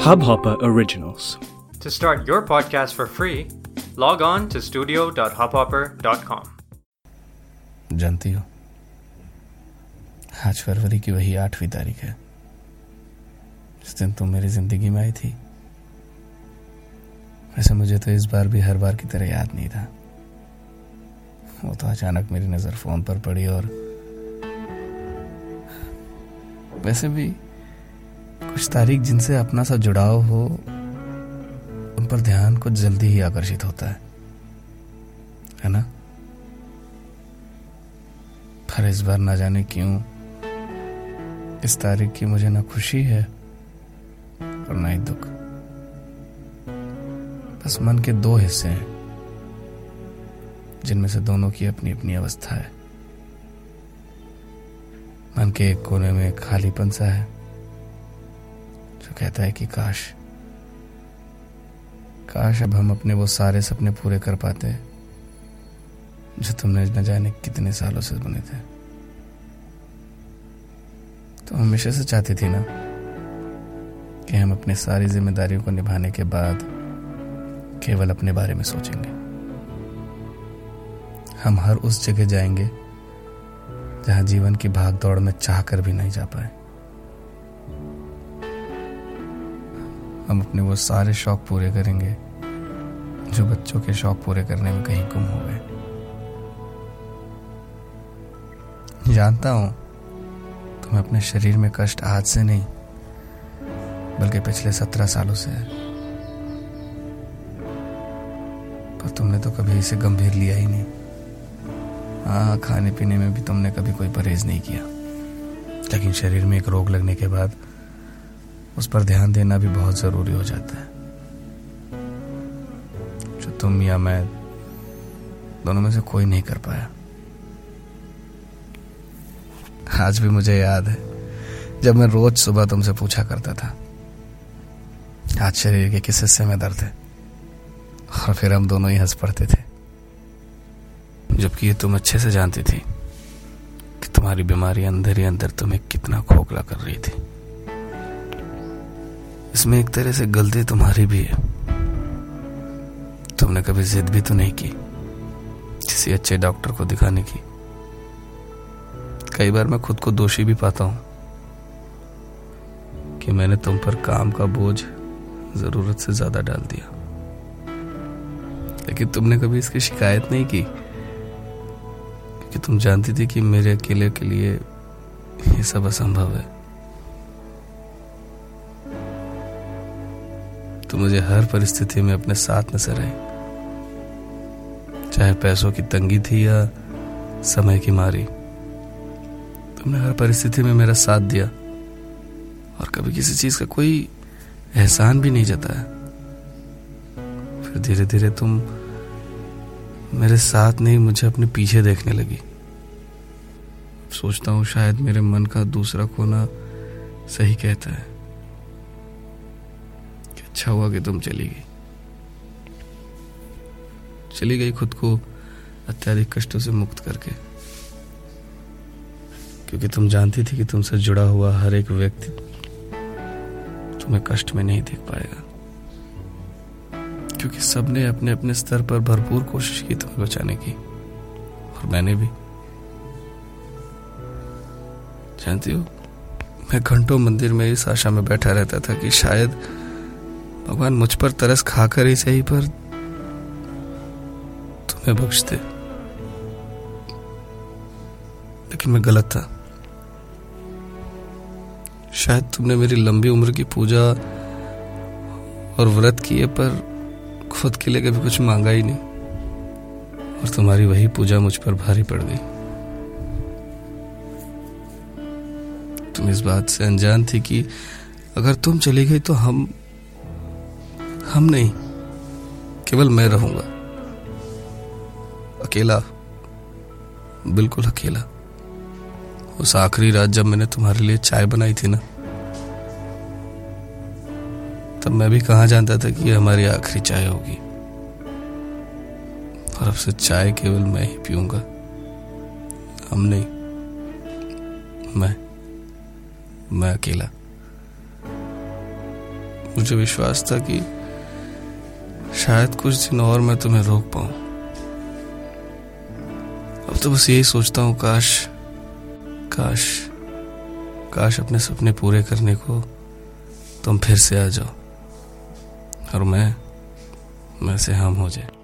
Hubhopper Originals. To start your podcast for free, log on to studio.hubhopper.com. जानती हो आज फरवरी की वही आठवीं तारीख है जिस दिन तुम मेरी ज़िंदगी में आई थी वैसे मुझे तो इस बार भी हर बार की तरह याद नहीं था वो तो अचानक मेरी नज़र फ़ोन पर पड़ी और वैसे भी कुछ तारीख जिनसे अपना सा जुड़ाव हो, उन पर ध्यान कुछ जल्दी ही आकर्षित होता है। है ना? पर इस बार ना जाने क्यों, इस तारीख की मुझे ना खुशी है और ना ही दुख। बस मन के दो हिस्से हैं, जिनमें से दोनों की अपनी अपनी अवस्था है। मन के एक कोने में खालीपन सा है, जो कहता है कि काश काश अब हम अपने वो सारे सपने पूरे कर पाते, जो तुमने न जाने कितने सालों से बने थे। तो हमेशा से चाहती थी ना, कि हम अपने सारी जिम्मेदारियों को निभाने के बाद केवल अपने बारे में सोचेंगे। हम हर उस जगह जाएँगे जहाँ जीवन की भाग दौड़ में चाह कर भी नहीं जा पाए। हम अपने वो सारे शौक पूरे करेंगे, जो बच्चों के शौक पूरे करने में कहीं गुम हो गए। जानता हूँ तुम्हें अपने शरीर में कष्ट आज से नहीं, बल्कि पिछले सत्रह सालों से है। पर तुमने तो कभी इसे गंभीर लिया ही नहीं। हाँ खाने पीने में भी तुमने कभी कोई परहेज नहीं किया। लेकिन शरीर में एक रोग लगने के बाद उस पर ध्यान देना भी बहुत ज़रूरी हो जाता है। जो तुम या मैं दोनों में से कोई नहीं कर पाया। आज भी मुझे याद है, जब मैं रोज सुबह तुमसे पूछा करता था, आज शरीर के किस हिस्से में दर्द है? और फिर हम दोनों ही हंस पड़ते थे। जबकि ये तुम अच्छे से जानती थी कि तुम्हारी बीमारी अंदर ही अंदर तुम्हें कितना खोखला कर रही थी। इसमें एक तरह से गलती तुम्हारी भी है। तुमने कभी जिद भी तो नहीं की, किसी अच्छे डॉक्टर को दिखाने की? कई बार मैं खुद को दोषी भी पाता हूँ कि मैंने तुम पर काम का बोझ ज़रूरत से ज़्यादा डाल दिया। लेकिन तुमने कभी इसकी शिकायत नहीं की क्योंकि तुम जानती थी कि मेरे अकेले के लिए ये सब असंभव है। तो मुझे हर परिस्थिति में अपने साथ नज़र आई चाहे पैसों की तंगी थी या समय की मारी, तुमने हर परिस्थिति में मेरा साथ दिया। और कभी किसी चीज़ का कोई एहसान भी नहीं जताया फिर धीरे धीरे तुम मेरे साथ नहीं, मुझे अपने पीछे देखने लगी। सोचता हूँ शायद मेरे मन का दूसरा कोना सही कहता है कि अच्छा हुआ कि तुम चली गई। चली गई खुद को अत्याधिक कष्टों से मुक्त करके। क्योंकि तुम जानती थी कि तुमसे जुड़ा हुआ हर एक व्यक्ति तुम्हें कष्ट में नहीं देख पाएगा। क्योंकि सबने अपने अपने स्तर पर भरपूर कोशिश की तुम्हें बचाने की। और मैंने भी। जानती हो, मैं घंटों मंदिर में इस आशा में बैठा रहता था कि शायद भगवान मुझ पर तरस खाकर ही सही पर तुम्हें बख्श दे लेकिन मैं गलत था। शायद तुमने मेरी लंबी उम्र की पूजा और व्रत किए पर खुद के लिए कभी कुछ मांगा ही नहीं। और तुम्हारी वही पूजा मुझ पर भारी पड़ गई। तुम इस बात से अनजान थी कि अगर तुम चली गई तो हम हम नहीं, केवल मैं रहूँगा। अकेला, बिल्कुल अकेला। उस आखिरी रात जब मैंने तुम्हारे लिए चाय बनाई थी ना तब मैं भी कहा जानता था कि ये हमारी आखिरी चाय होगी। और अब से चाय केवल मैं ही पीऊँगा। हम नहीं, मैं मैं अकेला। मुझे विश्वास था कि शायद कुछ दिन और मैं तुम्हें रोक पाऊँ। अब तो बस यही सोचता हूँ, काश काश काश अपने सपने पूरे करने को तुम फिर से आ जाओ। और मैं मैं से हम हो जाए।